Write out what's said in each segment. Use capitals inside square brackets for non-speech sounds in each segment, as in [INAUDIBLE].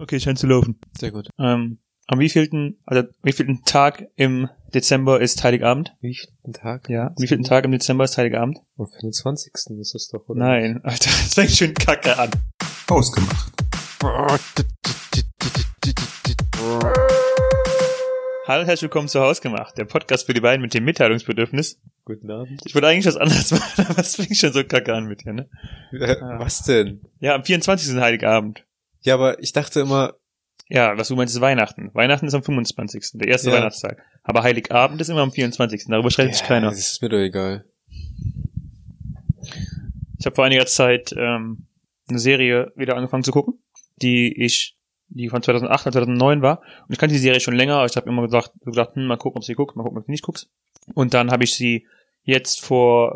Okay, scheint zu laufen. Sehr gut. Ähm, am wievielten, also wievielten Tag im Dezember ist Heiligabend? Wie viel Tag? Ja. Am wievielten Tag im Dezember ist Heiligabend? Am 25. ist es doch, oder? Nein, Alter, das fängt schon kacke an. Ausgemacht. Hallo und herzlich willkommen zu Hausgemacht, der Podcast für die beiden mit dem Mitteilungsbedürfnis. Guten Abend. Ich wollte eigentlich was anderes [LAUGHS] machen, aber es fängt schon so kacke an mit dir, ne? Äh, was denn? Ja, am 24. ist Heiligabend. Ja, aber ich dachte immer, Ja, was du meinst, ist Weihnachten. Weihnachten ist am 25. Der erste Ja. Weihnachtstag. Aber Heiligabend ist immer am 24. Darüber streitet sich keiner. das ist mir doch egal. Ich habe vor einiger Zeit ähm, eine Serie wieder angefangen zu gucken, die ich, die von 2008 und 2009 war. Und ich kannte die Serie schon länger, aber ich habe immer gesagt, gesagt, hm, mal gucken, ob sie guckt, mal gucken, ob sie nicht guckst. Und dann habe ich sie jetzt vor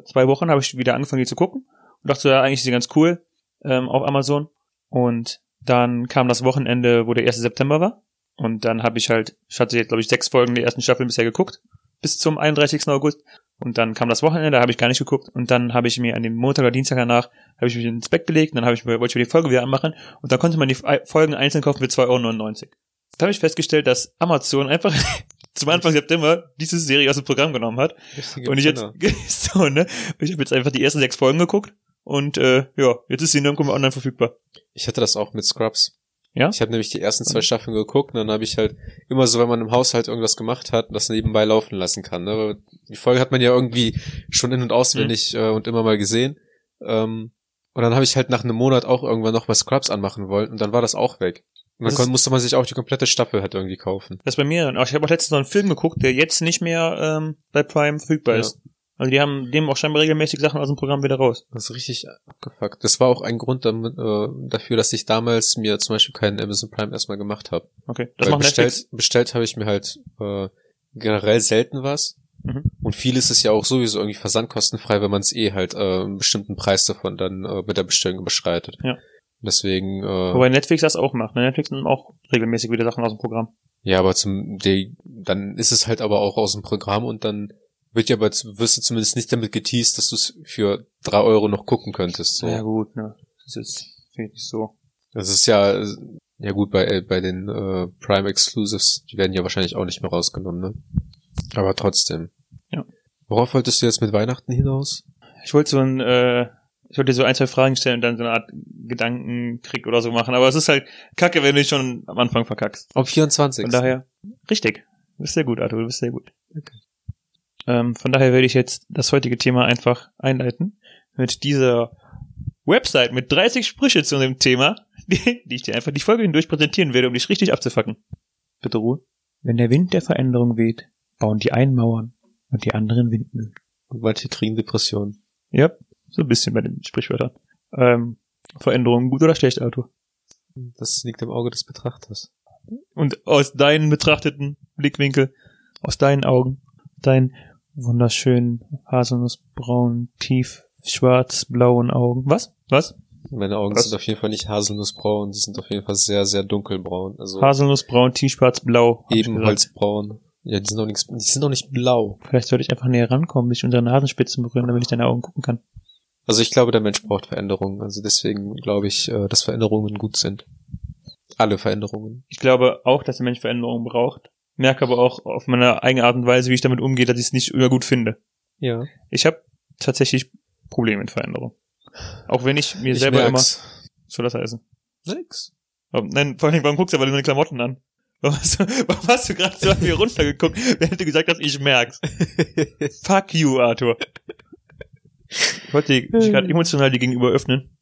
äh, zwei Wochen habe ich wieder angefangen, die zu gucken und dachte ja, eigentlich ist sie ganz cool ähm, auf Amazon. Und dann kam das Wochenende, wo der 1. September war. Und dann habe ich halt, ich hatte jetzt, glaube ich, sechs Folgen der ersten Staffel bisher geguckt, bis zum 31. August. Und dann kam das Wochenende, da habe ich gar nicht geguckt. Und dann habe ich mir an dem Montag oder Dienstag danach, habe ich mich ins Bett gelegt, und dann habe ich mir, wollte ich mir die Folge wieder anmachen. Und dann konnte man die F- Folgen einzeln kaufen für 2,99 Euro. Da habe ich festgestellt, dass Amazon einfach [LAUGHS] zum Anfang September diese Serie aus dem Programm genommen hat. Richtige Und ich jetzt, [LAUGHS] so, ne? Ich habe jetzt einfach die ersten sechs Folgen geguckt. Und äh, ja, jetzt ist sie nirgendwo online verfügbar. Ich hatte das auch mit Scrubs. Ja? Ich habe nämlich die ersten zwei Und? Staffeln geguckt und dann habe ich halt immer so, wenn man im Haushalt irgendwas gemacht hat, das nebenbei laufen lassen kann. Ne? Aber Die Folge hat man ja irgendwie schon in- und auswendig Mhm. äh, und immer mal gesehen. Ähm, und dann habe ich halt nach einem Monat auch irgendwann noch mal Scrubs anmachen wollen und dann war das auch weg. Und dann musste man sich auch die komplette Staffel halt irgendwie kaufen. Das ist bei mir. Ich habe auch letztens noch einen Film geguckt, der jetzt nicht mehr ähm, bei Prime verfügbar Ja. ist. Also die haben dem auch scheinbar regelmäßig Sachen aus dem Programm wieder raus. Das ist richtig abgefuckt. Das war auch ein Grund damit, äh, dafür, dass ich damals mir zum Beispiel keinen Amazon Prime erstmal gemacht habe. Okay. Das Weil macht bestellt, Netflix. bestellt habe ich mir halt äh, generell selten was. Mhm. Und viel ist es ja auch sowieso irgendwie versandkostenfrei, wenn man es eh halt äh, einen bestimmten Preis davon dann äh, mit der Bestellung überschreitet. Ja. Deswegen, äh, Wobei Netflix das auch macht. Ne? Netflix nimmt auch regelmäßig wieder Sachen aus dem Programm. ja, aber zum die, dann ist es halt aber auch aus dem Programm und dann wird ja aber wirst du zumindest nicht damit geteased, dass du es für drei Euro noch gucken könntest. So. Ja gut, ne. Das ist finde ich so. Das ist ja, ja gut, bei, äh, bei den äh, Prime Exclusives, die werden ja wahrscheinlich auch nicht mehr rausgenommen, ne? Aber trotzdem. Ja. Worauf wolltest du jetzt mit Weihnachten hinaus? Ich wollte so ein, äh, ich wollte dir so ein, zwei Fragen stellen und dann so eine Art Gedankenkrieg oder so machen. Aber es ist halt kacke, wenn du dich schon am Anfang verkackst. Am 24. Von daher, richtig. Du bist sehr gut, Arthur, du bist sehr gut. Ähm, von daher werde ich jetzt das heutige Thema einfach einleiten mit dieser Website mit 30 Sprüche zu dem Thema, [LAUGHS] die, die ich dir einfach die Folge hindurch präsentieren werde, um dich richtig abzufacken. Bitte Ruhe. Wenn der Wind der Veränderung weht, bauen die einen Mauern und die anderen Windmühlen. Manche kriegen Depressionen. Ja, so ein bisschen bei den Sprichwörtern. Ähm, Veränderung gut oder schlecht, Arthur? Das liegt im Auge des Betrachters. Und aus deinen betrachteten Blickwinkel, aus deinen Augen, deinen wunderschönen haselnussbraunen, tief schwarz-blauen Augen. Was? Was? Meine Augen Was? sind auf jeden Fall nicht haselnussbraun, die sind auf jeden Fall sehr, sehr dunkelbraun. Also Haselnussbraun, tief schwarz-blau. hab ich gesagt. ebenholzbraun. Ja, die sind auch nicht, die sind auch nicht blau. Vielleicht sollte ich einfach näher rankommen, mich unter Nasenspitzen berühren, damit ich deine Augen gucken kann. Also ich glaube, der Mensch braucht Veränderungen. Also deswegen glaube ich, äh, dass Veränderungen gut sind. Alle Veränderungen. Ich glaube auch, dass der Mensch Veränderungen braucht. Merke aber auch auf meine eigene Art und Weise, wie ich damit umgehe, dass ich es nicht immer gut finde. Ja. Ich habe tatsächlich Probleme mit Veränderung. Auch wenn ich mir Ich selber immer... merk's. Was soll das heißen? Nix. Warum, nein, vor allem, warum guckst du aber deine Klamotten an? [LAUGHS] Warum hast du, warum hast du gerade so an mir runtergeguckt, [LAUGHS] während du gesagt hast, ich merk's? [LAUGHS] Fuck you, Arthur. Ich wollte dich gerade emotional dir gegenüber öffnen.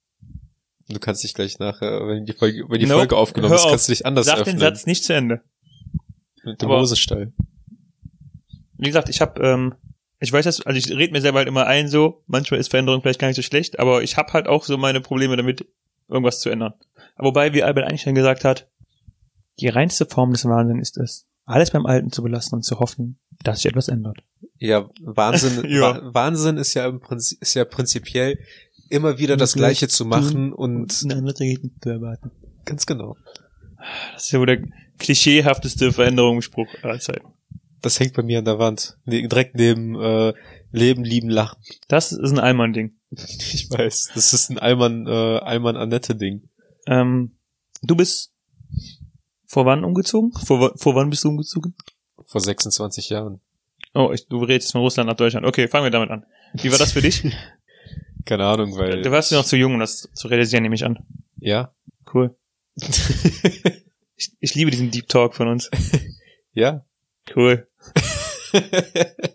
Du kannst dich gleich nachher, wenn die Folge, wenn die Nope. Folge aufgenommen Hör ist, auf. kannst du dich anders Sag öffnen. den Satz nicht zu Ende. Mit dem Aber- Hosestall. Wie gesagt, ich habe, ähm, ich weiß das, also ich rede mir selber halt immer ein so, manchmal ist Veränderung vielleicht gar nicht so schlecht, aber ich habe halt auch so meine Probleme damit, irgendwas zu ändern. Wobei, wie Albert Einstein gesagt hat, die reinste Form des Wahnsinns ist es, alles beim Alten zu belassen und zu hoffen, dass sich etwas ändert. Ja, Wahnsinn, [LAUGHS] Ja. Wa- Wahnsinn ist ja im Prinzip, ist ja prinzipiell immer wieder das Und Gleiche gleich zu machen und eine andere zu erwarten. ganz genau. Das ist ja wohl der klischeehafteste Veränderungsspruch aller Zeiten. Das hängt bei mir an der Wand. Ne, direkt neben äh, Leben, Lieben, Lachen. Das ist ein Allmann-Ding. [LAUGHS] Ich weiß. Das ist ein Allmann, äh, Allmann Annette Ding. Ähm, du bist Vor wann umgezogen? Vor, vor wann bist du umgezogen? Vor 26 Jahren. Oh, ich, du redest von Russland nach Deutschland. Okay, fangen wir damit an. Wie war das für dich? [LAUGHS] Keine Ahnung, weil. du warst ja noch zu jung, um das zu realisieren, nehme ich an. ja. Cool. [LAUGHS] Ich, ich liebe diesen Deep Talk von uns. [LAUGHS] ja. Cool. [LAUGHS]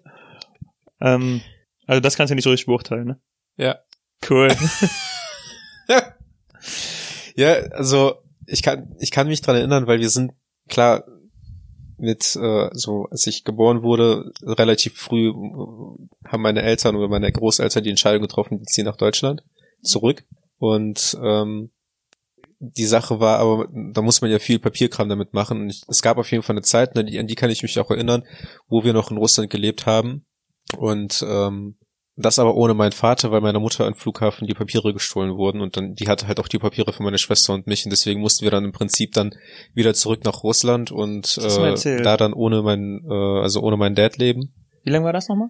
Ähm, also das kannst du nicht so richtig beurteilen, ne? ja. Cool. [LAUGHS] Ja, also ich kann ich kann mich dran erinnern, weil wir sind klar mit äh, so als ich geboren wurde relativ früh äh, haben meine Eltern oder meine Großeltern die Entscheidung getroffen, die ziehen nach Deutschland zurück und ähm, die Sache war aber, da muss man ja viel Papierkram damit machen. Und ich, es gab auf jeden Fall eine Zeit, an die, an die kann ich mich auch erinnern, wo wir noch in Russland gelebt haben. Und ähm, das aber ohne meinen Vater, weil meiner Mutter am Flughafen die Papiere gestohlen wurden und dann, die hatte halt auch die Papiere für meine Schwester und mich und deswegen mussten wir dann im Prinzip dann wieder zurück nach Russland und äh, da dann ohne mein, äh, also ohne meinen Dad leben. Wie lange war das nochmal?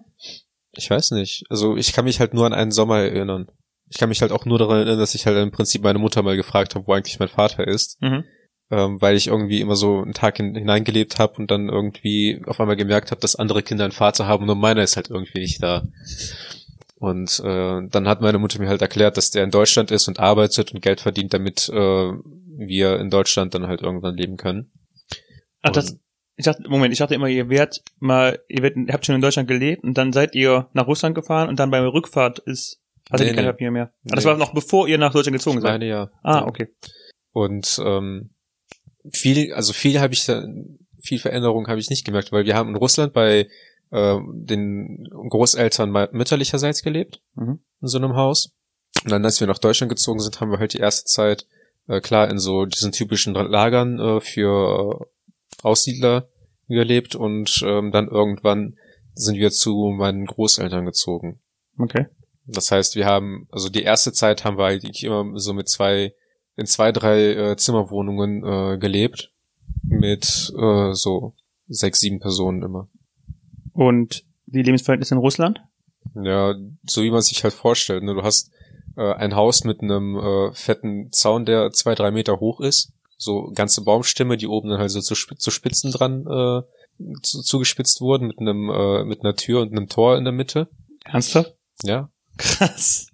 Ich weiß nicht. Also ich kann mich halt nur an einen Sommer erinnern. Ich kann mich halt auch nur daran erinnern, dass ich halt im Prinzip meine Mutter mal gefragt habe, wo eigentlich mein Vater ist, Mhm. ähm, weil ich irgendwie immer so einen Tag hin, hineingelebt habe und dann irgendwie auf einmal gemerkt habe, dass andere Kinder einen Vater haben, nur meiner ist halt irgendwie nicht da. Und äh, dann hat meine Mutter mir halt erklärt, dass der in Deutschland ist und arbeitet und Geld verdient, damit äh, wir in Deutschland dann halt irgendwann leben können. Ach, das, ich dachte, Moment, ich dachte immer, ihr werdet mal, ihr werdet, ihr habt schon in Deutschland gelebt und dann seid ihr nach Russland gefahren und dann beim Rückfahrt ist, hattet Nee, ihr kein nee. Papier mehr. Ah, das Nee. war noch bevor ihr nach Deutschland gezogen seid. meine ja. Ah, okay. Und ähm, viel, also viel habe ich viel Veränderung habe ich nicht gemerkt, weil wir haben in Russland bei äh, den Großeltern mütterlicherseits gelebt, Mhm. in so einem Haus. Und dann, als wir nach Deutschland gezogen sind, haben wir halt die erste Zeit äh, klar in so diesen typischen Lagern äh, für äh, Aussiedler gelebt und ähm, dann irgendwann sind wir zu meinen Großeltern gezogen. Okay. Das heißt, wir haben, also die erste Zeit haben wir eigentlich immer so mit zwei, in zwei, drei äh, Zimmerwohnungen äh, gelebt. Mit äh, so sechs, sieben Personen immer. Und die Lebensverhältnisse in Russland? Ja, so wie man sich halt vorstellt. Ne? Du hast äh, ein Haus mit einem äh, fetten Zaun, der zwei, drei Meter hoch ist. So ganze Baumstämme, die oben dann halt so zu, zu Spitzen dran äh, zu, zugespitzt wurden, mit einem äh, mit einer Tür und einem Tor in der Mitte. Ernsthaft? Ja. Krass.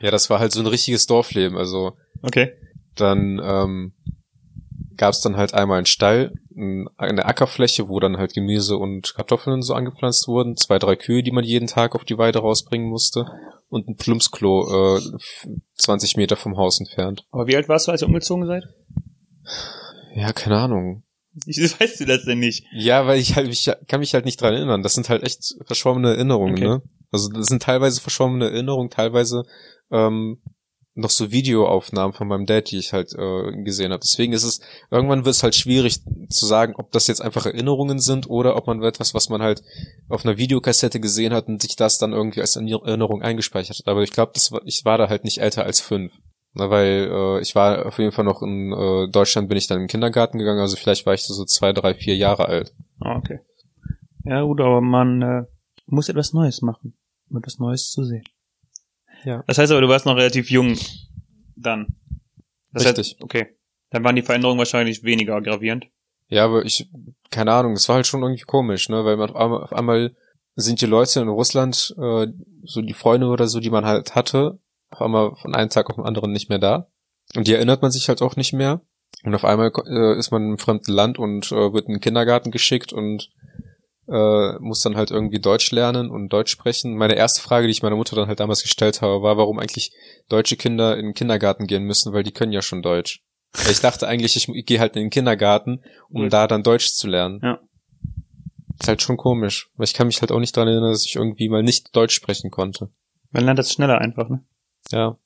Ja, das war halt so ein richtiges Dorfleben. Also Okay. Dann ähm, gab es dann halt einmal einen Stall, ein- eine Ackerfläche, wo dann halt Gemüse und Kartoffeln und so angepflanzt wurden, zwei, drei Kühe, die man jeden Tag auf die Weide rausbringen musste und ein Plumpsklo äh, f- 20 Meter vom Haus entfernt. Aber wie alt warst du, als ihr umgezogen seid? Ja, keine Ahnung. Wieso weißt du das denn nicht? Ja, weil ich halt, ich kann mich halt nicht dran erinnern. Das sind halt echt verschwommene Erinnerungen, Okay. ne? Also das sind teilweise verschwommene Erinnerungen, teilweise ähm, noch so Videoaufnahmen von meinem Dad, die ich halt äh, gesehen habe. Deswegen ist es, irgendwann wird es halt schwierig zu sagen, ob das jetzt einfach Erinnerungen sind oder ob man etwas, was man halt auf einer Videokassette gesehen hat und sich das dann irgendwie als Erinnerung eingespeichert hat. Aber ich glaube, ich war da halt nicht älter als fünf. Na, weil äh, ich war auf jeden Fall noch in äh, Deutschland, bin ich dann im Kindergarten gegangen, also vielleicht war ich so zwei, drei, vier Jahre alt. Ah, okay. Ja gut, aber man äh, muss etwas Neues machen, um etwas Neues zu sehen. Ja. Das heißt aber, du warst noch relativ jung dann. Das Richtig. Heißt, okay. Dann waren die Veränderungen wahrscheinlich weniger gravierend. Ja, aber ich, keine Ahnung, es war halt schon irgendwie komisch, ne, weil man auf einmal, auf einmal sind die Leute in Russland, äh, so die Freunde oder so, die man halt hatte, auf einmal von einem Tag auf den anderen nicht mehr da. Und die erinnert man sich halt auch nicht mehr. Und auf einmal äh, ist man im fremden Land und äh, wird in den Kindergarten geschickt und äh, muss dann halt irgendwie Deutsch lernen und Deutsch sprechen. Meine erste Frage, die ich meiner Mutter dann halt damals gestellt habe, war, warum eigentlich deutsche Kinder in den Kindergarten gehen müssen, weil die können ja schon Deutsch. Ich dachte eigentlich, ich, gehe halt in den Kindergarten, um Gut. da dann Deutsch zu lernen. Ja. Ist halt schon komisch. Weil ich kann mich halt auch nicht daran erinnern, dass ich irgendwie mal nicht Deutsch sprechen konnte. Man lernt das schneller einfach, ne? Ja.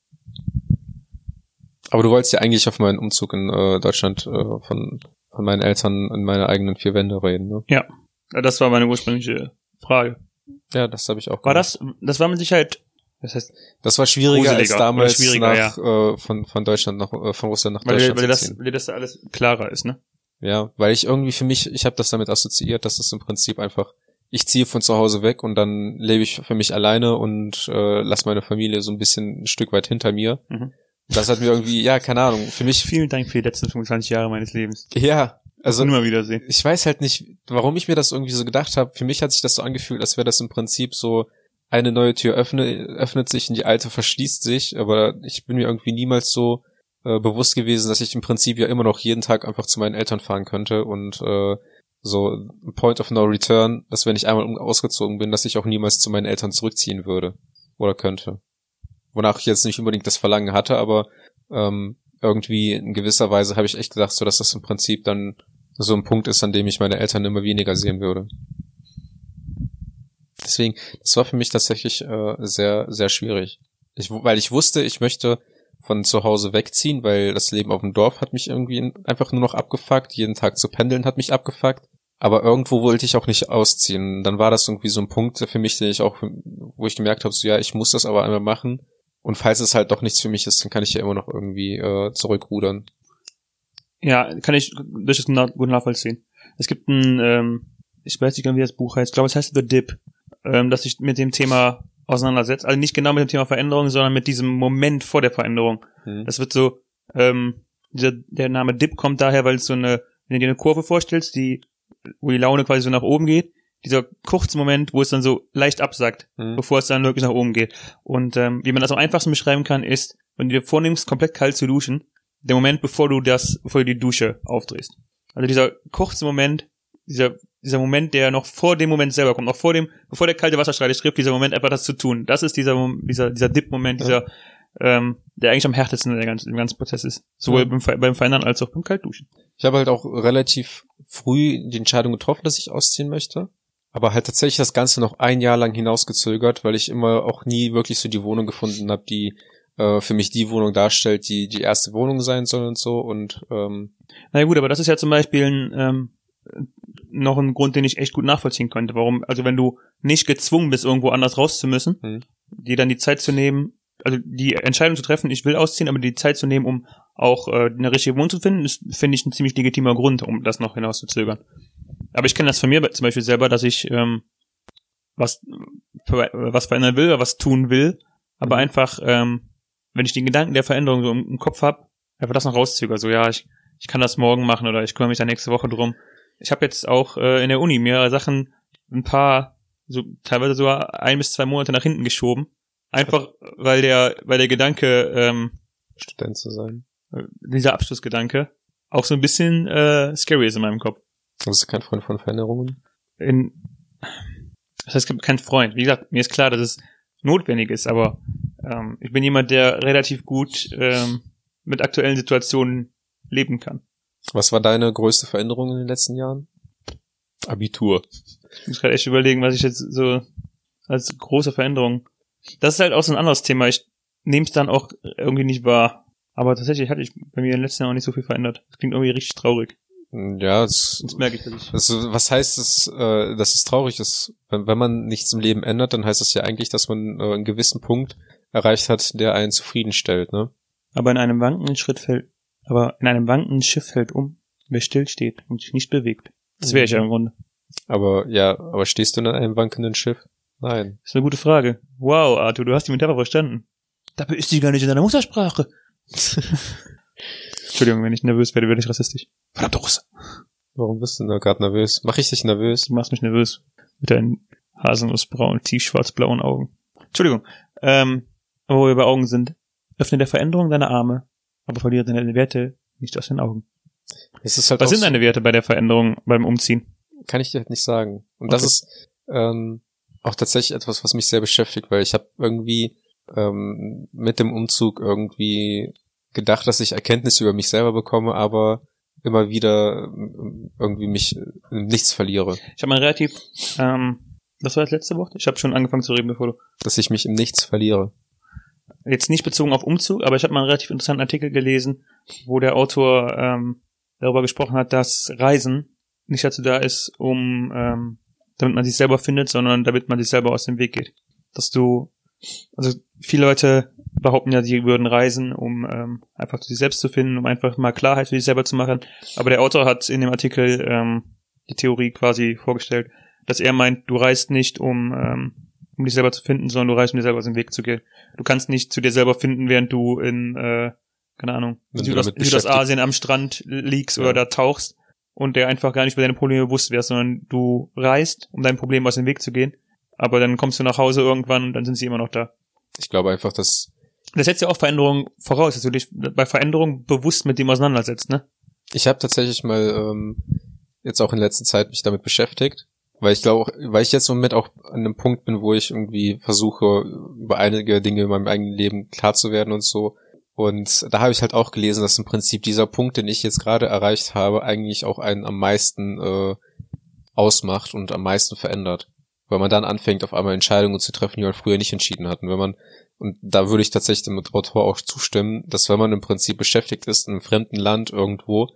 Aber du wolltest ja eigentlich auf meinen Umzug in äh, Deutschland äh, von, von meinen Eltern in meine eigenen vier Wände reden, ne? Ja, Das war meine ursprüngliche Frage. Ja, das habe ich auch War gemacht. das, das war mit Sicherheit, das heißt, Das war schwieriger als damals schwieriger, nach, äh, von, von Deutschland nach, äh, von Russland nach weil, Deutschland weil, das, weil das da alles klarer ist, ne? Ja, weil ich irgendwie für mich, ich habe das damit assoziiert, dass es im Prinzip einfach, ich ziehe von zu Hause weg und dann lebe ich für mich alleine und äh, lasse meine Familie so ein bisschen ein Stück weit hinter mir. Mhm. Das hat mir irgendwie, ja, keine Ahnung, für mich, Vielen Dank für die letzten 25 Jahre meines Lebens. ja, also immer wiedersehen. ich weiß halt nicht, warum ich mir das irgendwie so gedacht habe. Für mich hat sich das so angefühlt, als wäre das im Prinzip so, eine neue Tür öffne, öffnet sich und die alte verschließt sich, aber ich bin mir irgendwie niemals so äh, bewusst gewesen, dass ich im Prinzip ja immer noch jeden Tag einfach zu meinen Eltern fahren könnte und äh, so Point of No Return, dass wenn ich einmal ausgezogen bin, dass ich auch niemals zu meinen Eltern zurückziehen würde oder könnte. Wonach ich jetzt nicht unbedingt das Verlangen hatte, aber ähm, irgendwie in gewisser Weise habe ich echt gedacht, so dass das im Prinzip dann so ein Punkt ist, an dem ich meine Eltern immer weniger sehen würde. Deswegen, das war für mich tatsächlich äh, sehr, sehr schwierig. Ich, weil ich wusste, ich möchte von zu Hause wegziehen, weil das Leben auf dem Dorf hat mich irgendwie einfach nur noch abgefuckt. Jeden Tag zu pendeln hat mich abgefuckt. Aber irgendwo wollte ich auch nicht ausziehen. Dann war das irgendwie so ein Punkt für mich, den ich auch, wo ich gemerkt habe, so ja, ich muss das aber einmal machen. Und falls es halt doch nichts für mich ist, dann kann ich ja immer noch irgendwie äh, zurückrudern. Ja, kann ich durchaus gut nachvollziehen. Es gibt ein, ähm, ich weiß nicht genau, wie das Buch heißt, ich glaube, es heißt The Dip, ähm, das sich mit dem Thema auseinandersetzt. Also nicht genau mit dem Thema Veränderung, sondern mit diesem Moment vor der Veränderung. Hm. Das wird so, ähm, dieser, der Name Dip kommt daher, weil es so eine, wenn du dir eine Kurve vorstellst, die, wo die Laune quasi so nach oben geht, dieser kurze Moment, wo es dann so leicht absackt, Hm. bevor es dann wirklich nach oben geht. Und ähm, wie man das am einfachsten beschreiben kann, ist, wenn du dir vornimmst, komplett kalt zu duschen, der Moment, bevor du das, bevor du die Dusche aufdrehst. Also dieser kurze Moment, dieser, dieser Moment, der noch vor dem Moment selber kommt, noch vor dem, bevor der kalte Wasserstrahl dich trifft, dieser Moment einfach das zu tun. Das ist dieser, dieser, dieser Dip-Moment, Ja. dieser, ähm, der eigentlich am härtesten in der ganzen, im ganzen Prozess ist. Sowohl Ja. beim, beim Verändern als auch beim Kaltduschen. Ich habe halt auch relativ früh die Entscheidung getroffen, dass ich ausziehen möchte. Aber halt tatsächlich das Ganze noch ein Jahr lang hinausgezögert, weil ich immer auch nie wirklich so die Wohnung gefunden habe, die äh, für mich die Wohnung darstellt, die die erste Wohnung sein soll und so. Und ähm, Na ja, gut, aber das ist ja zum Beispiel ein, ähm, noch ein Grund, den ich echt gut nachvollziehen könnte. Warum, also wenn du nicht gezwungen bist, irgendwo anders raus zu müssen, Hm. dir dann die Zeit zu nehmen, also die Entscheidung zu treffen, ich will ausziehen, aber die Zeit zu nehmen, um auch äh, eine richtige Wohnung zu finden, ist, finde ich, ein ziemlich legitimer Grund, um das noch hinauszuzögern. Aber ich kenne das von mir zum Beispiel selber, dass ich ähm, was, was verändern will oder was tun will, aber Mhm. einfach, ähm, wenn ich den Gedanken der Veränderung so im, im Kopf habe, einfach das noch rauszögere. So, ja, ich, ich kann das morgen machen oder ich kümmere mich da nächste Woche drum. Ich habe jetzt auch äh, in der Uni mehrere Sachen, ein paar, so teilweise sogar ein bis zwei Monate nach hinten geschoben. Einfach, weil der, weil der Gedanke, ähm, Student zu sein. dieser Abschlussgedanke, auch so ein bisschen äh, scary ist in meinem Kopf. Du bist kein Freund von Veränderungen. In, das heißt, es gibt keinen Freund. Wie gesagt, mir ist klar, dass es notwendig ist, aber ähm, ich bin jemand, der relativ gut ähm, mit aktuellen Situationen leben kann. Was war deine größte Veränderung in den letzten Jahren? Abitur. Ich muss gerade echt überlegen, was ich jetzt so als große Veränderung. Das ist halt auch so ein anderes Thema. Ich nehme es dann auch irgendwie nicht wahr. Aber tatsächlich hatte ich bei mir in den letzten Jahren auch nicht so viel verändert. Das klingt irgendwie richtig traurig. Ja, es, Das merke ich, dass ich. das, was heißt es, äh, dass es traurig ist? Wenn, wenn man nichts im Leben ändert, dann heißt das ja eigentlich, dass man äh, einen gewissen Punkt erreicht hat, der einen zufriedenstellt, ne? Aber in einem wankenden Schritt fällt, aber in einem wankenden Schiff fällt um, wer still steht und sich nicht bewegt. Das wäre ich ja im Grunde. Aber ja, aber stehst du in einem wankenden Schiff? Nein. Das ist eine gute Frage. Wow, Arthur, du hast die Metapher verstanden. Dabei ist sie gar nicht in deiner Muttersprache. [LAUGHS] Entschuldigung, wenn ich nervös werde, werde ich rassistisch. Verdammt Russe. Warum bist du da gerade nervös? Mach ich dich nervös? Du machst mich nervös. Mit deinen haselnussbraunen, tiefschwarz-blauen Augen. Entschuldigung. Ähm, aber wo wir bei Augen sind. Öffne der Veränderung deine Arme, aber verliere deine Werte nicht aus den Augen. Es ist halt Was sind so- deine Werte bei der Veränderung, beim Umziehen? kann ich dir halt nicht sagen. Und das Okay. ist ähm, auch tatsächlich etwas, was mich sehr beschäftigt, weil ich habe irgendwie ähm, mit dem Umzug irgendwie gedacht, dass ich Erkenntnisse über mich selber bekomme, aber immer wieder ähm, irgendwie mich in nichts verliere. Ich habe mal relativ, ähm, das war das letzte Wort? Ich habe schon angefangen zu reden, bevor du. Dass ich mich im Nichts verliere. Jetzt nicht bezogen auf Umzug, aber ich habe mal einen relativ interessanten Artikel gelesen, wo der Autor ähm, darüber gesprochen hat, dass Reisen nicht dazu da ist, um ähm, damit man sich selber findet, sondern damit man sich selber aus dem Weg geht. Dass du, also viele Leute behaupten ja, sie würden reisen, um ähm, einfach zu sich selbst zu finden, um einfach mal Klarheit für sich selber zu machen. Aber der Autor hat in dem Artikel ähm, die Theorie quasi vorgestellt, dass er meint, du reist nicht, um ähm, um dich selber zu finden, sondern du reist, um dir selber aus dem Weg zu gehen. Du kannst nicht zu dir selber finden, während du in, äh, keine Ahnung, Südos Südostasien am Strand liegst Ja. oder da tauchst und der einfach gar nicht über deine Probleme bewusst wärst, sondern du reist, um deinen Problemen aus dem Weg zu gehen. Aber dann kommst du nach Hause irgendwann und dann sind sie immer noch da. Ich glaube einfach, dass Das setzt ja auch Veränderungen voraus, dass du dich bei Veränderungen bewusst mit dem auseinandersetzt, ne? ich habe tatsächlich mal ähm, jetzt auch in letzter Zeit mich damit beschäftigt, weil ich glaube, weil ich jetzt im Moment auch an einem Punkt bin, wo ich irgendwie versuche, über einige Dinge in meinem eigenen Leben klar zu werden und so. Und da habe ich halt auch gelesen, dass im Prinzip dieser Punkt, den ich jetzt gerade erreicht habe, eigentlich auch einen am meisten äh, ausmacht und am meisten verändert. Weil man dann anfängt, auf einmal Entscheidungen zu treffen, die man früher nicht entschieden hat. Und wenn man, und da würde ich tatsächlich dem Autor auch zustimmen, dass wenn man im Prinzip beschäftigt ist, in einem fremden Land irgendwo,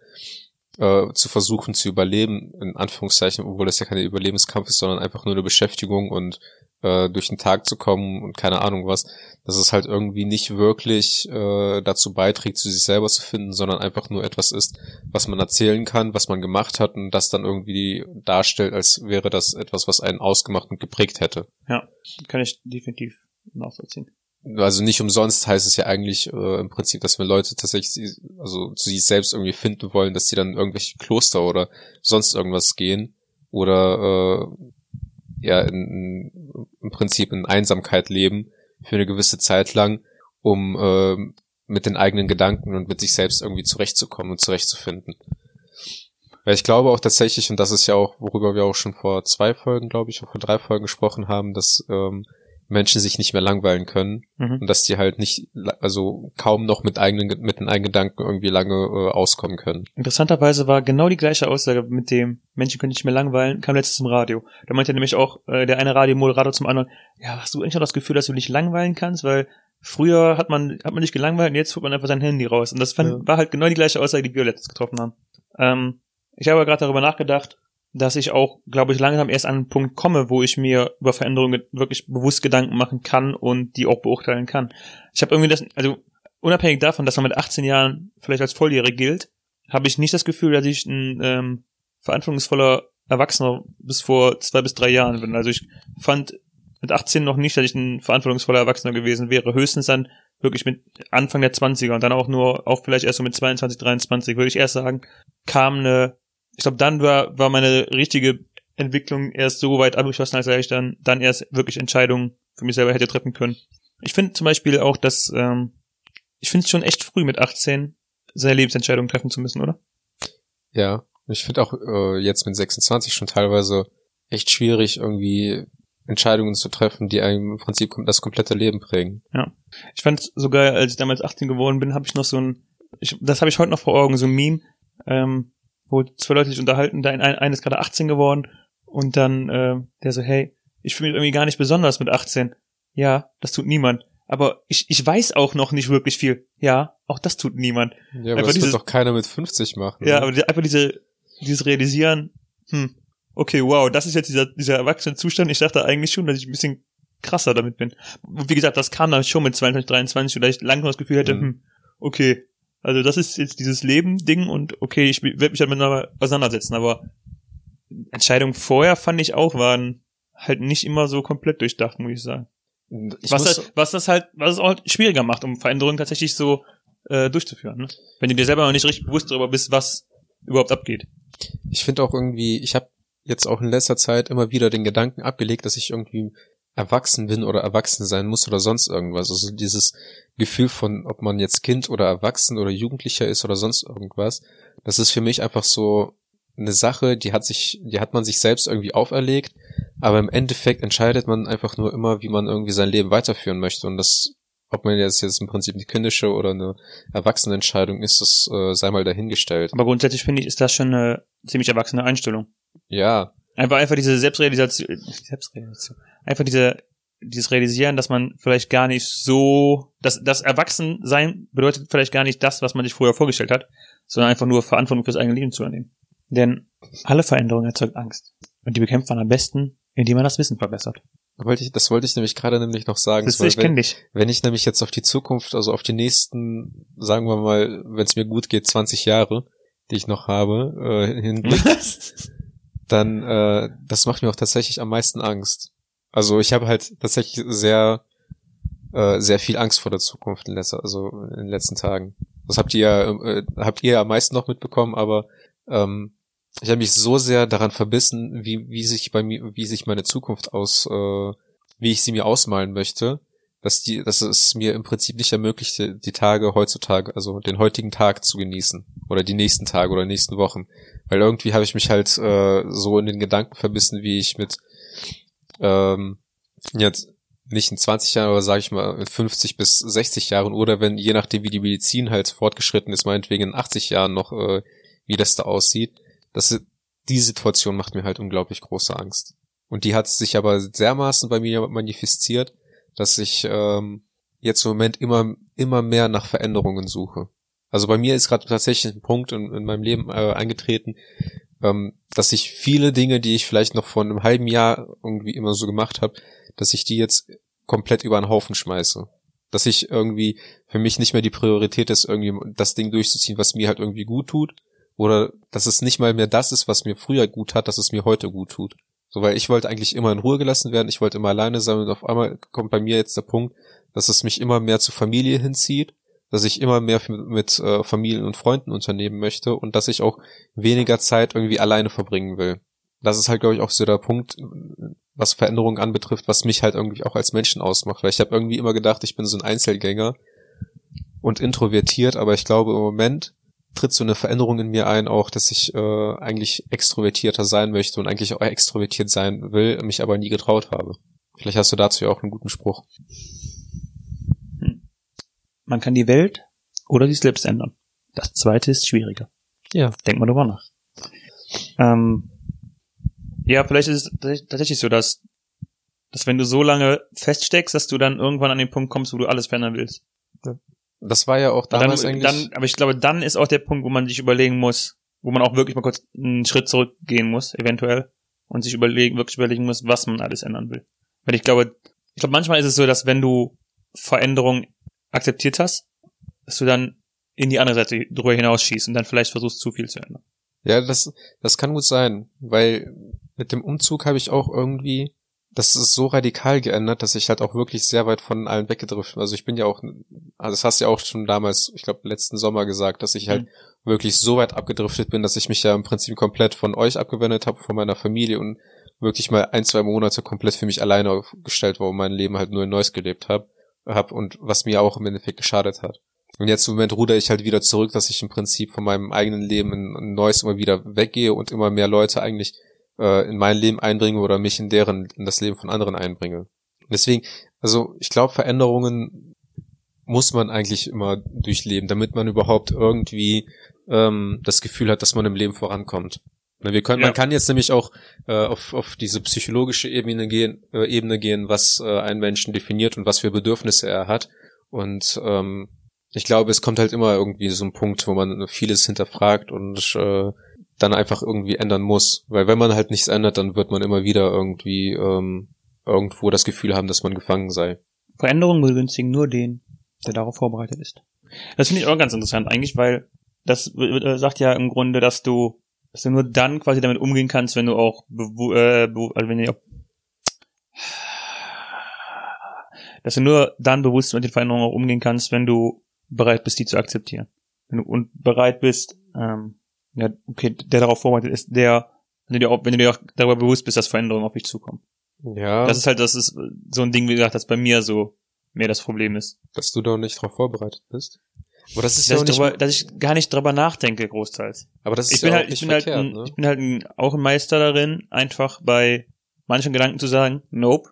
äh, zu versuchen zu überleben, in Anführungszeichen, obwohl das ja keine Überlebenskampf ist, sondern einfach nur eine Beschäftigung und äh, durch den Tag zu kommen und keine Ahnung was, dass es halt irgendwie nicht wirklich äh, dazu beiträgt, zu sich selber zu finden, sondern einfach nur etwas ist, was man erzählen kann, was man gemacht hat und das dann irgendwie darstellt, als wäre das etwas, was einen ausgemacht und geprägt hätte. Kann ich definitiv nachvollziehen. Also nicht umsonst heißt es ja eigentlich äh, im Prinzip, dass wenn Leute tatsächlich sie- also zu sich selbst irgendwie finden wollen, dass die dann irgendwelche Kloster oder sonst irgendwas gehen oder äh, ja in, in, im Prinzip in Einsamkeit leben für eine gewisse Zeit lang, um äh, mit den eigenen Gedanken und mit sich selbst irgendwie zurechtzukommen und zurechtzufinden. Weil ich glaube auch tatsächlich, und das ist ja auch, worüber wir auch schon vor zwei Folgen, glaube ich, oder vor drei Folgen gesprochen haben, dass ähm, Menschen sich nicht mehr langweilen können Mhm. und dass die halt nicht, also kaum noch mit eigenen, mit den eigenen Gedanken irgendwie lange äh, auskommen können. Interessanterweise war genau die gleiche Aussage mit dem Menschen können nicht mehr langweilen, kam letztens im Radio. Da meinte nämlich auch äh, der eine Radiomoderator zum anderen, ja, hast du eigentlich noch das Gefühl, dass du dich langweilen kannst, weil früher hat man hat man dich gelangweilt und jetzt holt man einfach sein Handy raus. Und das fand, Ja. war halt genau die gleiche Aussage, die wir letztens getroffen haben. Ähm, ich habe aber gerade darüber nachgedacht, dass ich auch, glaube ich, langsam erst an einen Punkt komme, wo ich mir über Veränderungen wirklich bewusst Gedanken machen kann und die auch beurteilen kann. Ich habe irgendwie das, also unabhängig davon, dass man mit 18 Jahren vielleicht als volljährig gilt, habe ich nicht das Gefühl, dass ich ein ähm, verantwortungsvoller Erwachsener bis vor zwei bis drei Jahren bin. Also ich fand mit 18 noch nicht, dass ich ein verantwortungsvoller Erwachsener gewesen wäre. Höchstens dann wirklich mit Anfang der 20er und dann auch nur, auch vielleicht erst so mit 22, 23, würde ich erst sagen, kam eine, ich glaube, dann war, war meine richtige Entwicklung erst so weit abgeschlossen, als ich dann, dann erst wirklich Entscheidungen für mich selber hätte treffen können. Ich finde zum Beispiel auch, dass, ähm, ich finde es schon echt früh mit 18 seine Lebensentscheidungen treffen zu müssen, oder? Ja, ich finde auch äh, jetzt mit 26 schon teilweise echt schwierig, irgendwie Entscheidungen zu treffen, die einem im Prinzip das komplette Leben prägen. Ich fand sogar, als ich damals 18 geworden bin, habe ich noch so ein, ich, das habe ich heute noch vor Augen, so ein Meme, ähm, wo zwei Leute sich unterhalten, da ein, ein ist gerade 18 geworden und dann äh, der so, hey, ich fühle mich irgendwie gar nicht besonders mit 18. Ja, das tut niemand. Aber ich, ich weiß auch noch nicht wirklich viel. Ja, auch das tut niemand. Ja, aber Einfach das dieses- wird doch keiner mit 50 machen. Ja, ne? aber die- einfach diese, dieses Realisieren, hm, okay, wow, das ist jetzt dieser, dieser erwachsene Zustand. Ich dachte eigentlich schon, dass ich ein bisschen krasser damit bin. Und wie gesagt, das kam dann schon mit 22, 23, oder ich langsam das Gefühl hätte, Mhm. hm, okay, also das ist jetzt dieses Leben-Ding und okay, ich werde mich damit mal auseinandersetzen, aber Entscheidungen vorher fand ich auch, waren halt nicht immer so komplett durchdacht, muss ich sagen. Ich was, das, was das halt, was es auch schwieriger macht, um Veränderungen tatsächlich so äh, durchzuführen. Ne? Wenn du dir selber noch nicht richtig bewusst darüber bist, was überhaupt abgeht. ich finde auch irgendwie, ich habe jetzt auch in letzter Zeit immer wieder den Gedanken abgelegt, dass ich irgendwie erwachsen bin oder erwachsen sein muss oder sonst irgendwas. Also dieses Gefühl von, ob man jetzt Kind oder Erwachsen oder Jugendlicher ist oder sonst irgendwas, das ist für mich einfach so eine Sache, die hat sich, die hat man sich selbst irgendwie auferlegt, aber im Endeffekt entscheidet man einfach nur immer, wie man irgendwie sein Leben weiterführen möchte und das, ob man jetzt jetzt im Prinzip eine kindische oder eine erwachsene Entscheidung ist, das äh, sei mal dahingestellt. Aber grundsätzlich finde ich, ist das schon eine ziemlich erwachsene Einstellung. Ja, Einfach, einfach diese Selbstrealisation, Selbstrealisation, einfach diese, dieses Realisieren, dass man vielleicht gar nicht so, dass das Erwachsensein bedeutet vielleicht gar nicht das, was man sich vorher vorgestellt hat, sondern einfach nur Verantwortung fürs eigene Leben zu übernehmen. Denn alle Veränderung erzeugt Angst. Und die bekämpft man am besten, indem man das Wissen verbessert. wollte ich, das wollte ich nämlich gerade nämlich noch sagen. Das ich wenn, kenne dich. wenn ich nämlich jetzt auf die Zukunft, also auf die nächsten, sagen wir mal, wenn es mir gut geht, 20 Jahre, die ich noch habe, äh, [LAUGHS] hinblick, dann äh, das macht mir auch tatsächlich am meisten Angst. Also ich habe halt tatsächlich sehr, äh, sehr viel Angst vor der Zukunft in letzter, also in den letzten Tagen. Das habt ihr ja, äh, habt ihr ja am meisten noch mitbekommen, aber ähm, ich habe mich so sehr daran verbissen, wie, wie sich bei mir, wie sich meine Zukunft aus, äh, wie ich sie mir ausmalen möchte, dass die, dass es mir im Prinzip nicht ermöglicht, die Tage heutzutage, also den heutigen Tag zu genießen oder die nächsten Tage oder nächsten Wochen, weil irgendwie habe ich mich halt äh, so in den Gedanken verbissen, wie ich mit ähm, jetzt nicht in 20 Jahren, aber sage ich mal in 50 bis 60 Jahren oder wenn je nachdem wie die Medizin halt fortgeschritten ist, meinetwegen in 80 Jahren noch, äh, wie das da aussieht, das die Situation macht mir halt unglaublich große Angst. Und die hat sich aber dermaßen bei mir manifestiert, dass ich ähm, jetzt im Moment immer, immer mehr nach Veränderungen suche. Also bei mir ist gerade tatsächlich ein Punkt in, in meinem Leben äh, eingetreten, ähm, dass ich viele Dinge, die ich vielleicht noch vor einem halben Jahr irgendwie immer so gemacht habe, dass ich die jetzt komplett über den Haufen schmeiße. Dass ich irgendwie für mich nicht mehr die Priorität ist, irgendwie das Ding durchzuziehen, was mir halt irgendwie gut tut. Oder dass es nicht mal mehr das ist, was mir früher gut hat, dass es mir heute gut tut. So, weil ich wollte eigentlich immer in Ruhe gelassen werden, ich wollte immer alleine sein und auf einmal kommt bei mir jetzt der Punkt, dass es mich immer mehr zur Familie hinzieht, dass ich immer mehr mit, äh, Familien und Freunden unternehmen möchte und dass ich auch weniger Zeit irgendwie alleine verbringen will. Das ist halt, glaube ich, auch so der Punkt, was Veränderungen anbetrifft, was mich halt irgendwie auch als Menschen ausmacht. Weil ich habe irgendwie immer gedacht, ich bin so ein Einzelgänger und introvertiert, aber ich glaube im Moment tritt so eine Veränderung in mir ein, auch, dass ich äh, eigentlich extrovertierter sein möchte und eigentlich auch extrovertiert sein will, mich aber nie getraut habe. Vielleicht hast du dazu ja auch einen guten Spruch. Man kann die Welt oder sich selbst ändern. Das zweite ist schwieriger. Ja. Denk mal drüber nach. Ähm, ja, vielleicht ist es tatsächlich so, dass, dass wenn du so lange feststeckst, dass du dann irgendwann an den Punkt kommst, wo du alles verändern willst. Das war ja auch damals dann, eigentlich. Dann, aber ich glaube, dann ist auch der Punkt, wo man sich überlegen muss, wo man auch wirklich mal kurz einen Schritt zurückgehen muss, eventuell, und sich überlegen, wirklich überlegen muss, was man alles ändern will. Weil ich glaube, ich glaube, manchmal ist es so, dass wenn du Veränderungen akzeptiert hast, dass du dann in die andere Seite drüber hinausschießt und dann vielleicht versuchst, zu viel zu ändern. Ja, das, das kann gut sein, weil mit dem Umzug habe ich auch irgendwie das ist so radikal geändert, dass ich halt auch wirklich sehr weit von allen weggedriftet bin. Also ich bin ja auch, also das hast du ja auch schon damals, ich glaube letzten Sommer gesagt, dass ich halt mhm. wirklich so weit abgedriftet bin, dass ich mich ja im Prinzip komplett von euch abgewendet habe, von meiner Familie und wirklich mal ein, zwei Monate komplett für mich alleine gestellt war und mein Leben halt nur in Neues gelebt habe hab und was mir auch im Endeffekt geschadet hat. Und jetzt im Moment ruder ich halt wieder zurück, dass ich im Prinzip von meinem eigenen Leben in Neues immer wieder weggehe und immer mehr Leute eigentlich äh, in mein Leben einbringe oder mich in deren, in das Leben von anderen einbringe. Deswegen, also ich glaube, Veränderungen muss man eigentlich immer durchleben, damit man überhaupt irgendwie ähm, das Gefühl hat, dass man im Leben vorankommt. Wir können, ja. Man kann jetzt nämlich auch äh, auf, auf diese psychologische Ebene gehen, äh, Ebene gehen, was äh, einen Menschen definiert und was für Bedürfnisse er hat. Und ähm, ich glaube, es kommt halt immer irgendwie so ein Punkt, wo man vieles hinterfragt und äh, dann einfach irgendwie ändern muss. Weil wenn man halt nichts ändert, dann wird man immer wieder irgendwie ähm, irgendwo das Gefühl haben, dass man gefangen sei. Veränderungen begünstigen nur den, der darauf vorbereitet ist. Das finde ich auch ganz interessant eigentlich, weil das äh, sagt ja im Grunde, dass du, dass du nur dann quasi damit umgehen kannst, wenn du auch, äh, also wenn du auch, dass du nur dann bewusst mit den Veränderungen auch umgehen kannst, wenn du bereit bist, die zu akzeptieren. Wenn du und bereit bist, ähm, ja, okay, der darauf vorbereitet ist, der, wenn du dir auch, wenn du dir auch darüber bewusst bist, dass Veränderungen auf dich zukommen. Ja. Das ist halt, das ist so ein Ding, wie gesagt, das bei mir so mehr das Problem ist. Dass du da nicht darauf vorbereitet bist. Aber das ist dass ja nicht, drüber, dass ich gar nicht drüber nachdenke, großteils. Aber das ist ich bin ja halt, ich bin halt verkehrt, halt, ein, ne? ich bin halt ein, auch ein Meister darin, einfach bei manchen Gedanken zu sagen, nope,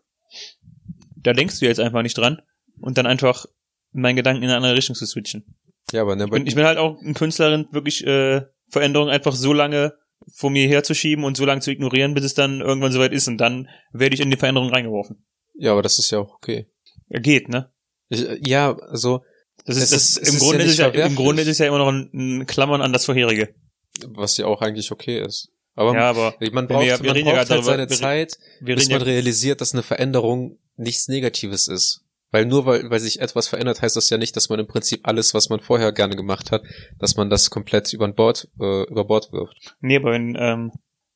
da denkst du jetzt einfach nicht dran und dann einfach meinen Gedanken in eine andere Richtung zu switchen. Ja, aber ne, ich, bin, ich bin halt auch ein Künstlerin, wirklich äh, Veränderungen einfach so lange vor mir herzuschieben und so lange zu ignorieren, bis es dann irgendwann soweit ist und dann werde ich in die Veränderung reingeworfen. Ja, aber das ist ja auch okay. Ja, geht, ne? Ich, ja, also das ist, das, ist, im, ist Grunde ja ist ja, im Grunde ist es ja immer noch ein, ein Klammern an das vorherige. Was ja auch eigentlich okay ist. Aber, ja, aber man braucht, wir, wir man braucht halt darüber, seine Zeit, bis man realisiert, dass eine Veränderung nichts Negatives ist. Weil nur weil, weil sich etwas verändert, heißt das ja nicht, dass man im Prinzip alles, was man vorher gerne gemacht hat, dass man das komplett über Bord, äh, über Bord wirft. Nee, aber wenn, ähm,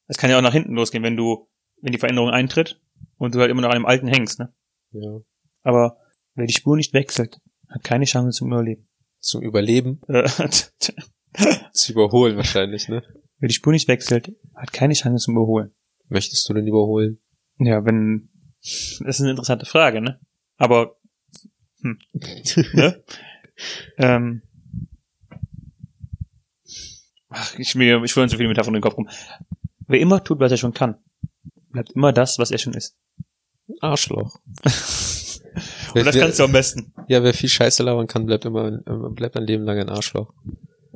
es kann ja auch nach hinten losgehen, wenn du, wenn die Veränderung eintritt und du halt immer noch an einem alten hängst, ne? Ja. Aber wer die Spur nicht wechselt, hat keine Chance zum Überleben. Zum Überleben, Äh, [LAUGHS] zu überholen wahrscheinlich, ne? wer die Spur nicht wechselt, hat keine Chance zum Überholen. Möchtest du denn überholen? Ja, wenn, das ist eine interessante Frage, ne? Aber, hm, [LAUGHS] ne? ähm, ach, ich, mir, ich will so viele Metaphern in den Kopf rum. Wer immer tut, was er schon kann, bleibt immer das, was er schon ist. Arschloch. [LAUGHS] Und das kannst du am besten. Ja, wer viel Scheiße labern kann, bleibt immer, bleibt ein Leben lang ein Arschloch.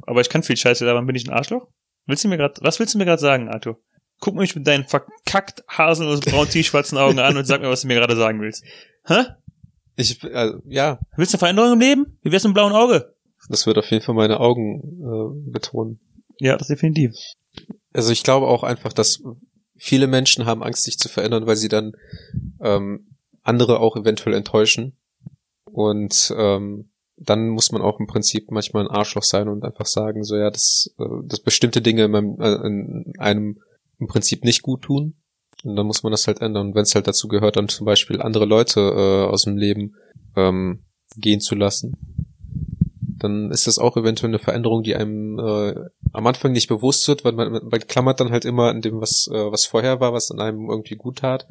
Aber ich kann viel Scheiße, aber bin ich ein Arschloch? Willst du mir grad, was willst du mir gerade sagen, Arthur? Guck mich mit deinen verkackt hasellos braunen tiefschwarzen Augen an und sag mir, was du mir gerade sagen willst. Hä? Ich, äh, ja, Willst du eine Veränderung im Leben? Wie wär's mit dem blauen Auge? das wird auf jeden Fall meine Augen äh, betonen. Ja, das definitiv. Also ich glaube auch einfach, dass viele Menschen haben Angst, sich zu verändern, weil sie dann ähm, andere auch eventuell enttäuschen. Und ähm, dann muss man auch im Prinzip manchmal ein Arschloch sein und einfach sagen, so ja, dass, äh, dass bestimmte Dinge in, meinem, äh, in einem im Prinzip nicht gut tun. Und dann muss man das halt ändern. Und wenn es halt dazu gehört, dann zum Beispiel andere Leute äh, aus dem Leben ähm, gehen zu lassen, dann ist das auch eventuell eine Veränderung, die einem äh, am Anfang nicht bewusst wird, weil man, man klammert dann halt immer an dem, was, äh, was vorher war, was an einem irgendwie gut tat.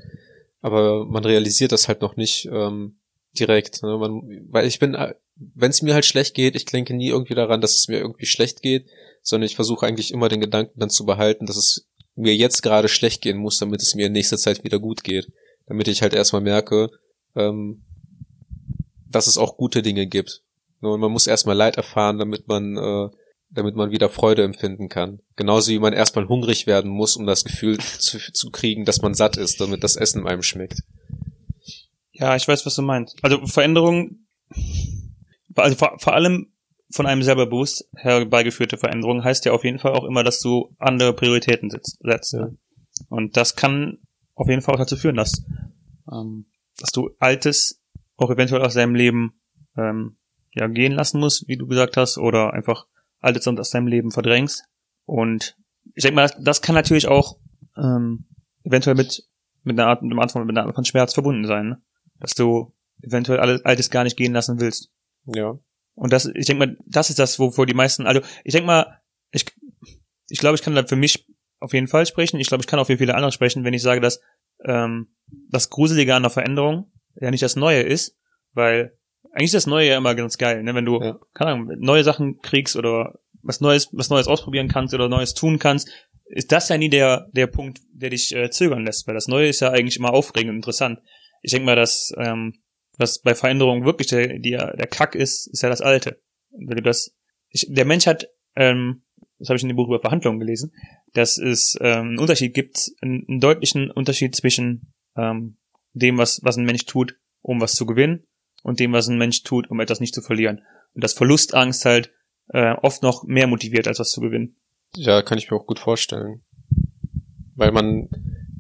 Aber man realisiert das halt noch nicht ähm, direkt. Ne? Man, weil ich bin, wenn es mir halt schlecht geht, ich denke nie irgendwie daran, dass es mir irgendwie schlecht geht, sondern ich versuche eigentlich immer den Gedanken dann zu behalten, dass es mir jetzt gerade schlecht gehen muss, damit es mir in nächster Zeit wieder gut geht. Damit ich halt erstmal merke, ähm, dass es auch gute Dinge gibt. Und man muss erstmal Leid erfahren, damit man, äh, damit man wieder Freude empfinden kann. Genauso wie man erstmal hungrig werden muss, um das Gefühl zu, zu kriegen, dass man satt ist, damit das Essen einem schmeckt. Ja, ich weiß, was du meinst. Also Veränderung, also vor, vor allem von einem selber bewusst herbeigeführte Veränderung heißt ja auf jeden Fall auch immer, dass du andere Prioritäten setzt. setzt Ja. Und das kann auf jeden Fall auch dazu führen, dass, ähm, dass du Altes auch eventuell aus deinem Leben ähm, ja gehen lassen musst, wie du gesagt hast, oder einfach Altes aus deinem Leben verdrängst. Und ich denke mal, das, das kann natürlich auch ähm, eventuell mit mit einer Art, mit einer Art von Schmerz verbunden sein, ne? dass du eventuell alles Altes gar nicht gehen lassen willst. Ja. Und das, ich denke mal, das ist das, wovor die meisten, also ich denke mal, ich, ich glaube, ich kann da für mich auf jeden Fall sprechen. Ich glaube, ich kann auch für viele andere sprechen, wenn ich sage, dass ähm, das Gruselige an der Veränderung ja nicht das Neue ist, weil eigentlich ist das Neue ja immer ganz geil, ne? Wenn du, Ja. keine Ahnung, neue Sachen kriegst oder was Neues, was Neues ausprobieren kannst oder Neues tun kannst, ist das ja nie der, der Punkt, der dich äh, zögern lässt, weil das Neue ist ja eigentlich immer aufregend und interessant. Ich denke mal, dass ähm, was bei Veränderungen wirklich der, die, der Kack ist, ist ja das Alte. Wenn du das, ich, der Mensch hat, ähm, das habe ich in dem Buch über Verhandlungen gelesen, dass es ähm, einen Unterschied gibt, einen, einen deutlichen Unterschied zwischen ähm, dem, was, was ein Mensch tut, um was zu gewinnen, und dem, was ein Mensch tut, um etwas nicht zu verlieren. Und dass Verlustangst halt äh, oft noch mehr motiviert, als was zu gewinnen. Ja, kann ich mir auch gut vorstellen. Weil man,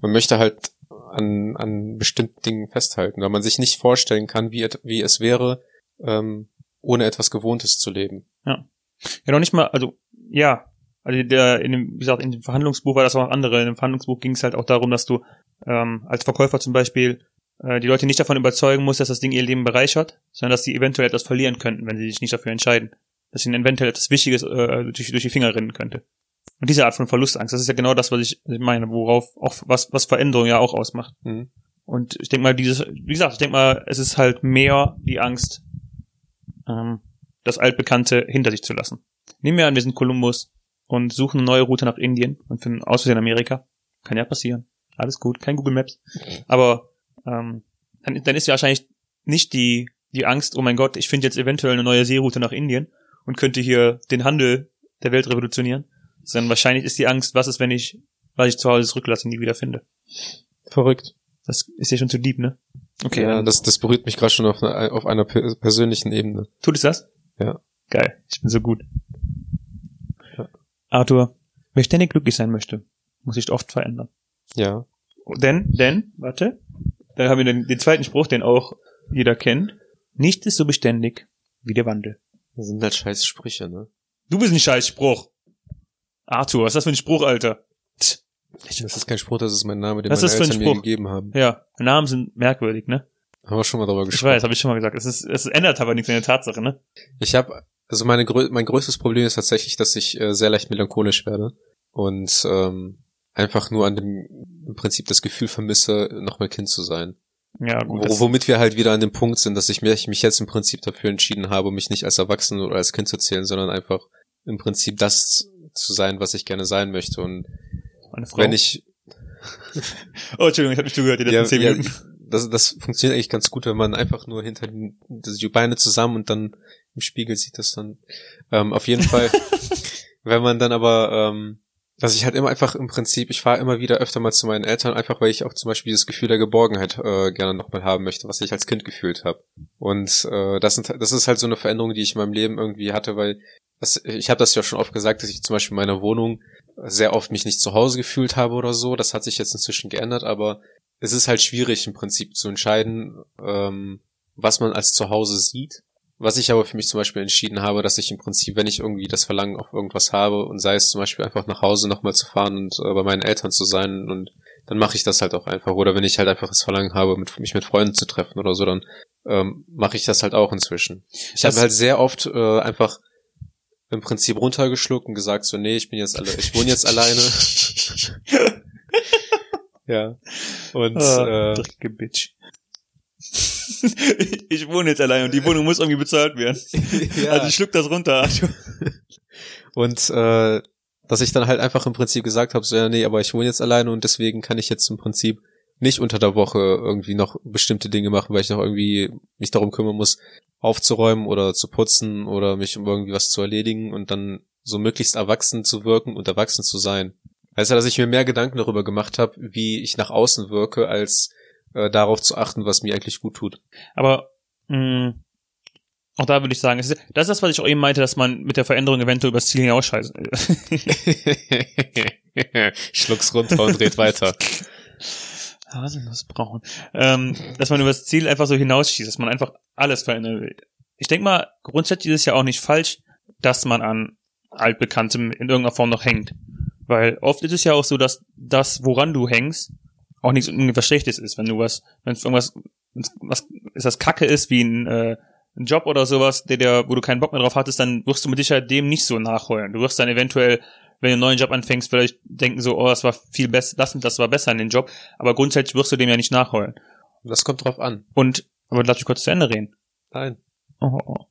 man möchte halt an, an bestimmten Dingen festhalten, weil man sich nicht vorstellen kann, wie, wie es wäre, ähm, ohne etwas Gewohntes zu leben. Ja, noch nicht mal, also ja, also der in dem, wie gesagt, in dem Verhandlungsbuch war das auch andere. In dem Verhandlungsbuch ging es halt auch darum, dass du ähm, als Verkäufer zum Beispiel äh, die Leute nicht davon überzeugen musst, dass das Ding ihr Leben bereichert, sondern dass sie eventuell etwas verlieren könnten, wenn sie sich nicht dafür entscheiden. Dass ihnen eventuell etwas Wichtiges äh, durch, durch die Finger rinnen könnte. Und diese Art von Verlustangst, das ist ja genau das, was ich, meine, worauf auch was, was Veränderung ja auch ausmacht. Mhm. Und ich denke mal, dieses, wie gesagt, ich denke mal, es ist halt mehr die Angst, ähm, das Altbekannte hinter sich zu lassen. Nehmen wir an, wir sind Kolumbus und suchen eine neue Route nach Indien und finden aus Amerika. Kann ja passieren. Alles gut, kein Google Maps. Aber ähm, dann, dann ist ja wahrscheinlich nicht die, die Angst, oh mein Gott, ich finde jetzt eventuell eine neue Seeroute nach Indien und könnte hier den Handel der Welt revolutionieren. Sondern wahrscheinlich ist die Angst, was ist, wenn ich, was ich zu Hause zurücklasse, nie wieder finde. Verrückt. Das ist ja schon zu deep, ne? Okay, ja, das, das berührt mich gerade schon auf, einer- auf einer per persönlichen Ebene. tut es das? Ja. Geil, ich bin so gut. Ja. Arthur, wer ständig glücklich sein möchte, muss sich oft verändern. Ja. Denn, denn, warte, da haben wir den, den zweiten Spruch, den auch jeder kennt. Nichts ist so beständig wie der Wandel. Das sind halt scheiß Sprüche, ne? Du bist ein Scheißspruch. Arthur, was ist das für ein Spruch, Alter? Tch. Das ist kein Spruch, das ist mein Name, den Was meine Eltern mir Spruch? gegeben haben. Ja, Namen sind merkwürdig, ne? Haben wir schon mal darüber Ich gesprochen. weiß, habe ich schon mal gesagt. Es, ist, es ändert aber nichts an der Tatsache, ne? Ich habe, also meine mein größtes Problem ist tatsächlich, dass ich äh, sehr leicht melancholisch werde und ähm, einfach nur an dem im Prinzip das Gefühl vermisse, nochmal Kind zu sein. Ja, gut. Das- womit wir halt wieder an dem Punkt sind, dass ich mich, mich jetzt im Prinzip dafür entschieden habe, mich nicht als Erwachsenen oder als Kind zu zählen, sondern einfach im Prinzip das zu sein, was ich gerne sein möchte. Und wenn ich [LAUGHS] oh, Entschuldigung, ich habe nicht zugehört, die letzten ja, zehn ja, Minuten. das, das funktioniert eigentlich ganz gut, wenn man einfach nur hinter den, die Beine zusammen und dann im Spiegel sieht das dann. Ähm, auf jeden Fall, [LAUGHS] wenn man dann aber, ähm, dass ich halt immer einfach im Prinzip, ich fahre immer wieder öfter mal zu meinen Eltern, einfach weil ich auch zum Beispiel dieses Gefühl der Geborgenheit äh, gerne nochmal haben möchte, was ich als Kind gefühlt habe. Und äh, das, sind, das ist halt so eine Veränderung, die ich in meinem Leben irgendwie hatte, weil das, ich habe das ja schon oft gesagt, dass ich zum Beispiel in meiner Wohnung sehr oft mich nicht zu Hause gefühlt habe oder so. Das hat sich jetzt inzwischen geändert, aber es ist halt schwierig im Prinzip zu entscheiden, ähm, was man als Zuhause sieht. Was ich aber für mich zum Beispiel entschieden habe, dass ich im Prinzip, wenn ich irgendwie das Verlangen auf irgendwas habe und sei es zum Beispiel einfach nach Hause nochmal zu fahren und äh, bei meinen Eltern zu sein und dann mache ich das halt auch einfach. Oder wenn ich halt einfach das Verlangen habe, mit, mich mit Freunden zu treffen oder so, dann ähm, mache ich das halt auch inzwischen. Ich habe halt sehr oft äh, einfach im Prinzip runtergeschluckt und gesagt so, nee, ich bin jetzt alle, ich wohne jetzt [LAUGHS] alleine. [LAUGHS] ja. Und Ah, äh, Bitch. [LAUGHS] ich wohne jetzt allein und die Wohnung muss irgendwie bezahlt werden. [LAUGHS] ja. Also ich schluck das runter. [LAUGHS] Und äh, dass ich dann halt einfach im Prinzip gesagt habe, so ja, nee, aber ich wohne jetzt alleine und deswegen kann ich jetzt im Prinzip nicht unter der Woche irgendwie noch bestimmte Dinge machen, weil ich noch irgendwie mich darum kümmern muss, aufzuräumen oder zu putzen oder mich um irgendwie was zu erledigen und dann so möglichst erwachsen zu wirken und erwachsen zu sein. Heißt ja, dass ich mir mehr Gedanken darüber gemacht habe, wie ich nach außen wirke, als äh, darauf zu achten, was mir eigentlich gut tut. Aber mh, auch da würde ich sagen, das ist das, was ich auch eben meinte, dass man mit der Veränderung eventuell übers Ziel hinausscheißt. [LAUGHS] Schluck's runter und red weiter. [LAUGHS] Haselnussbraun. Ähm, dass man übers Ziel einfach so hinausschießt, dass man einfach alles verändern will. Ich denke mal, grundsätzlich ist es ja auch nicht falsch, dass man an Altbekanntem in irgendeiner Form noch hängt. Weil oft ist es ja auch so, dass das, woran du hängst, auch nichts irgendwas Schlechtes ist. Wenn du was, wenn es irgendwas, was ist das Kacke ist, wie ein, äh, ein Job oder sowas, der, der, wo du keinen Bock mehr drauf hattest, dann wirst du mit Sicherheit dem nicht so nachheulen. Du wirst dann eventuell, wenn du einen neuen Job anfängst, vielleicht denken so, oh, das war viel besser, das und das war besser in dem Job. Aber grundsätzlich wirst du dem ja nicht nachheulen. Das kommt drauf an. Und, aber lass mich kurz zu Ende reden. Nein. Oh, oh.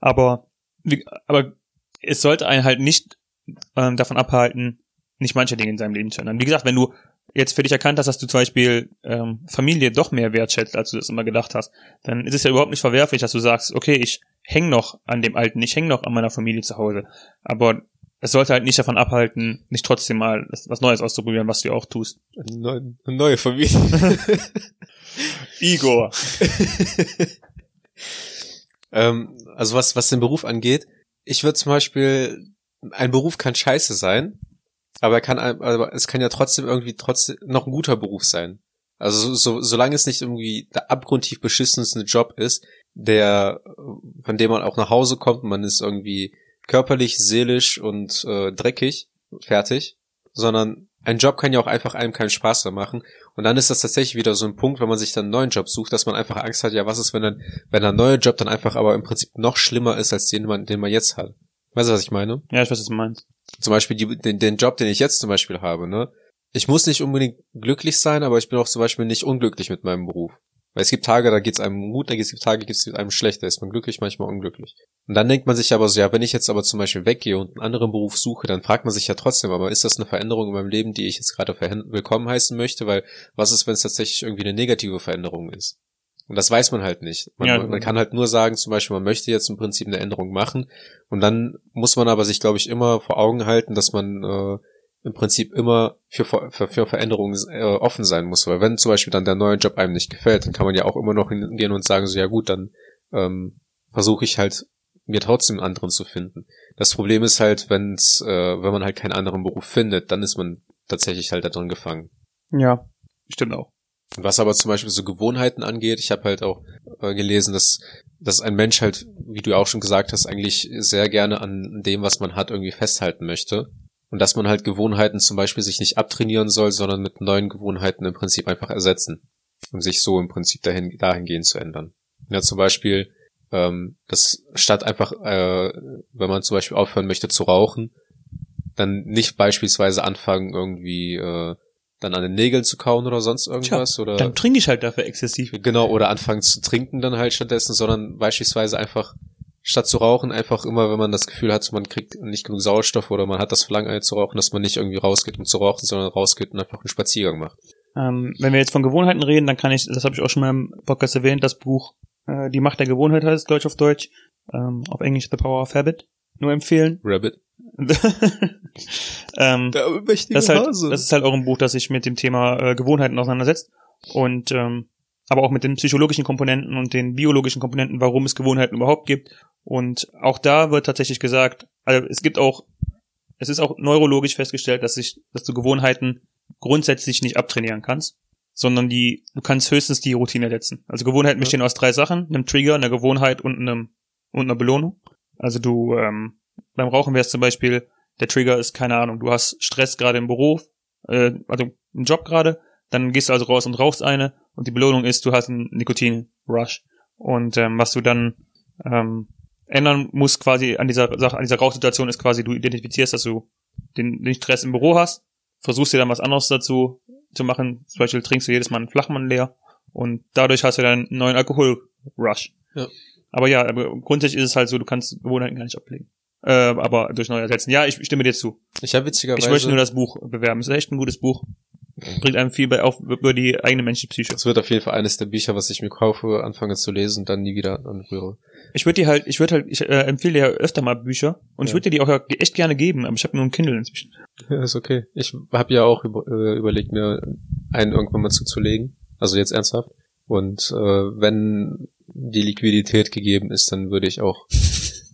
Aber, wie, aber es sollte einen halt nicht ähm, davon abhalten, nicht manche Dinge in seinem Leben zu ändern. Wie gesagt, wenn du jetzt für dich erkannt hast, dass du zum Beispiel ähm, Familie doch mehr wertschätzt, als du das immer gedacht hast, dann ist es ja überhaupt nicht verwerflich, dass du sagst, okay, ich häng noch an dem Alten, ich häng noch an meiner Familie zu Hause. Aber es sollte halt nicht davon abhalten, nicht trotzdem mal was Neues auszuprobieren, was du auch tust. Eine neue, eine neue Familie. [LAUGHS] Igor. [LAUGHS] ähm, also was, was den Beruf angeht, ich würde zum Beispiel, ein Beruf kann scheiße sein, aber er kann, aber es kann ja trotzdem irgendwie trotzdem noch ein guter Beruf sein. Also so, so, solange es nicht irgendwie der abgrundtief beschissenste Job ist, der, von dem man auch nach Hause kommt, man ist irgendwie körperlich, seelisch und äh, dreckig, fertig, sondern ein Job kann ja auch einfach einem keinen Spaß mehr machen. Und dann ist das tatsächlich wieder so ein Punkt, wenn man sich dann einen neuen Job sucht, dass man einfach Angst hat, ja, was ist, wenn dann, wenn der neue Job dann einfach aber im Prinzip noch schlimmer ist, als den man, den man jetzt hat. Weißt du, was ich meine? Ja, ich weiß, was du meinst. Zum Beispiel die, den, den Job, den ich jetzt zum Beispiel habe, ne? Ich muss nicht unbedingt glücklich sein, aber ich bin auch zum Beispiel nicht unglücklich mit meinem Beruf. Weil es gibt Tage, da geht's einem gut, da gibt es Tage, geht's einem schlecht, da ist man glücklich, manchmal unglücklich. Und dann denkt man sich aber so, ja, wenn ich jetzt aber zum Beispiel weggehe und einen anderen Beruf suche, dann fragt man sich ja trotzdem, aber ist das eine Veränderung in meinem Leben, die ich jetzt gerade willkommen heißen möchte? Weil was ist, wenn es tatsächlich irgendwie eine negative Veränderung ist? Und das weiß man halt nicht. Man, Ja, man kann halt nur sagen, zum Beispiel, man möchte jetzt im Prinzip eine Änderung machen. Und dann muss man aber sich, glaube ich, immer vor Augen halten, dass man äh, im Prinzip immer für, für, für Veränderungen äh, offen sein muss. Weil wenn zum Beispiel dann der neue Job einem nicht gefällt, dann kann man ja auch immer noch hingehen und sagen, so ja gut, dann ähm, versuche ich halt mir trotzdem einen anderen zu finden. Das Problem ist halt, wenn's, äh, wenn man halt keinen anderen Beruf findet, dann ist man tatsächlich halt da drin gefangen. Ja, stimmt auch. Was aber zum Beispiel so Gewohnheiten angeht, ich habe halt auch äh, gelesen, dass, dass ein Mensch halt, wie du auch schon gesagt hast, eigentlich sehr gerne an dem, was man hat, irgendwie festhalten möchte. Und dass man halt Gewohnheiten zum Beispiel sich nicht abtrainieren soll, sondern mit neuen Gewohnheiten im Prinzip einfach ersetzen. Um sich so im Prinzip dahin, dahingehend zu ändern. Ja, zum Beispiel, ähm, das statt einfach, äh, wenn man zum Beispiel aufhören möchte zu rauchen, dann nicht beispielsweise anfangen, irgendwie äh, dann an den Nägeln zu kauen oder sonst irgendwas. Tja, oder Dann trinke ich halt dafür exzessiv. Genau, oder anfangen zu trinken dann halt stattdessen, sondern beispielsweise einfach statt zu rauchen, einfach immer, wenn man das Gefühl hat, man kriegt nicht genug Sauerstoff oder man hat das Verlangen zu rauchen, dass man nicht irgendwie rausgeht, um zu rauchen, sondern rausgeht und einfach einen Spaziergang macht. Ähm, wenn wir jetzt von Gewohnheiten reden, dann kann ich, das habe ich auch schon mal im Podcast erwähnt, das Buch äh, Die Macht der Gewohnheit heißt Deutsch auf Deutsch, ähm, auf Englisch The Power of Habit, nur empfehlen. Rabbit. [LAUGHS] ähm, Der das, ist halt, das ist halt auch ein Buch, das sich mit dem Thema äh, Gewohnheiten auseinandersetzt und ähm, aber auch mit den psychologischen Komponenten und den biologischen Komponenten, warum es Gewohnheiten überhaupt gibt. Und auch da wird tatsächlich gesagt, also es gibt auch, es ist auch neurologisch festgestellt, dass sich, dass du Gewohnheiten grundsätzlich nicht abtrainieren kannst, sondern die, du kannst höchstens die Routine setzen. Also Gewohnheiten bestehen aus drei Sachen, einem Trigger, einer Gewohnheit und einem und einer Belohnung. Also du ähm, beim Rauchen wäre es zum Beispiel, der Trigger ist, keine Ahnung, du hast Stress gerade im Beruf, äh, also im Job gerade, dann gehst du also raus und rauchst eine und die Belohnung ist, du hast einen Nikotin-Rush. Und ähm, was du dann ähm, ändern musst quasi an dieser Sache, an dieser Rauchsituation ist quasi, du identifizierst, dass du den, den Stress im Büro hast, versuchst dir dann was anderes dazu zu machen, zum Beispiel trinkst du jedes Mal einen Flachmann leer und dadurch hast du dann einen neuen Alkohol-Rush. Ja. Aber ja, aber grundsätzlich ist es halt so, du kannst Gewohnheiten gar nicht ablegen. Äh, aber durch neu ersetzen. Ja, ich stimme dir zu. Ich habe witzigerweise. Ich möchte nur das Buch bewerben. Es ist echt ein gutes Buch. Bringt einem viel bei auf über die eigene menschliche Psyche. Es wird auf jeden Fall eines der Bücher, was ich mir kaufe, anfange zu lesen, dann nie wieder anrühre. Ich würde dir halt, ich würde halt, ich äh, empfehle dir ja öfter mal Bücher und ich Ja. würde dir die auch ja echt gerne geben, aber ich habe nur ein Kindle inzwischen. Ja, ist okay. Ich habe ja auch über, äh, überlegt, mir einen irgendwann mal zuzulegen. Also jetzt ernsthaft. Und äh, wenn die Liquidität gegeben ist, dann würde ich auch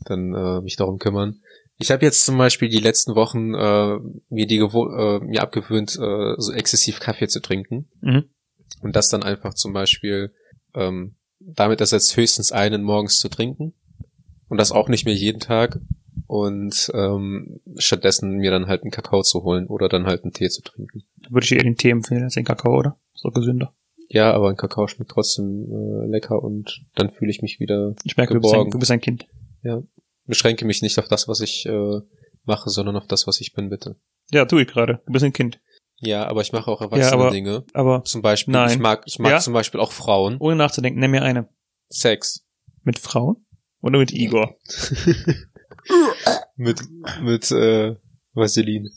dann äh, mich darum kümmern. Ich habe jetzt zum Beispiel die letzten Wochen äh, mir die gewo äh, mir abgewöhnt, äh, so exzessiv Kaffee zu trinken. Mhm. Und das dann einfach zum Beispiel ähm, damit ersetzt höchstens einen morgens zu trinken. Und das auch nicht mehr jeden Tag. Und ähm, stattdessen mir dann halt einen Kakao zu holen oder dann halt einen Tee zu trinken. Würde ich dir den Tee empfehlen als den Kakao, oder? Ist doch gesünder. Ja, aber ein Kakao schmeckt trotzdem äh, lecker und dann fühle ich mich wieder Ich merke, du bist, ein, geborgen. du bist ein Kind. Beschränke mich nicht auf das, was ich äh, mache, sondern auf das, was ich bin, bitte. Ja, tu ich gerade. Du bist ein Kind. Ja, aber ich mache auch erwachsene aber- Dinge. Aber Zum Beispiel, Nein. ich mag, ich mag Ja? zum Beispiel auch Frauen. ohne nachzudenken, nenn mir eine. Sex. Mit Frauen? Oder mit Igor? [LAUGHS] Mit, mit äh, Vaseline.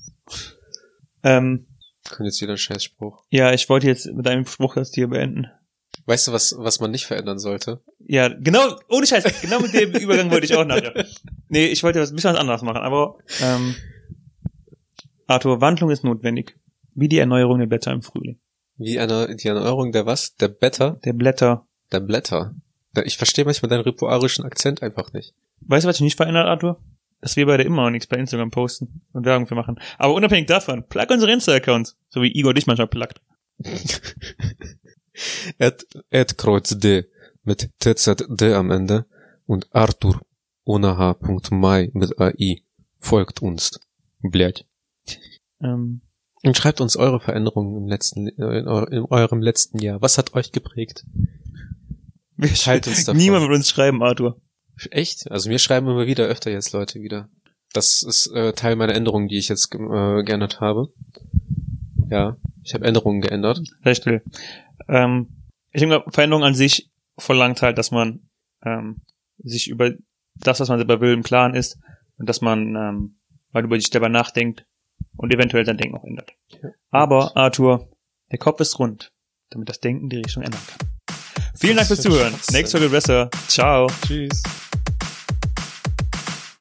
Ähm, Kommt jetzt wieder ein Scheißspruch. ja, ich wollte jetzt mit einem Spruch das hier beenden. Weißt du, was, was man nicht verändern sollte? Ja, genau, ohne Scheiß, genau mit dem Übergang wollte ich auch nachher. Nee, ich wollte was ein bisschen was anderes machen, aber ähm, Arthur, Wandlung ist notwendig. Wie die Erneuerung der Blätter im Frühling. Wie eine, die Erneuerung der was? Der Blätter? Der Blätter. Der Blätter. Ich verstehe manchmal deinen ripuarischen Akzent einfach nicht. Weißt du, was sich nicht verändert, Arthur? Dass wir beide immer noch nichts bei Instagram posten und Werbung für machen. Aber unabhängig davon, plug unsere Insta-Accounts. So wie Igor dich manchmal pluggt. [LAUGHS] Ed, Ed Kreuz D mit TZD am Ende und Arthur ohne H.mai mit AI folgt uns. Blять. Ähm, Und schreibt uns eure Veränderungen im letzten, äh, in, eu- in eurem letzten Jahr. Was hat euch geprägt? wir Teilt uns davon. Niemand wird uns schreiben, Arthur. Echt? Also mir schreiben immer wieder öfter jetzt Leute wieder. Das ist äh, Teil meiner Änderungen, die ich jetzt äh, geändert habe. Ja, ich habe Änderungen geändert. Sehr still. Ähm, ich denke, Veränderung an sich verlangt halt, dass man ähm, sich über das, was man selber will, im Klaren ist und dass man ähm, mal über sich selber nachdenkt und eventuell sein Denken auch ändert. Ja. Aber, Arthur, der Kopf ist rund, damit das Denken die Richtung ändern kann. Vielen Dank fürs Zuhören. Nächste Folge besser. Ciao. Tschüss.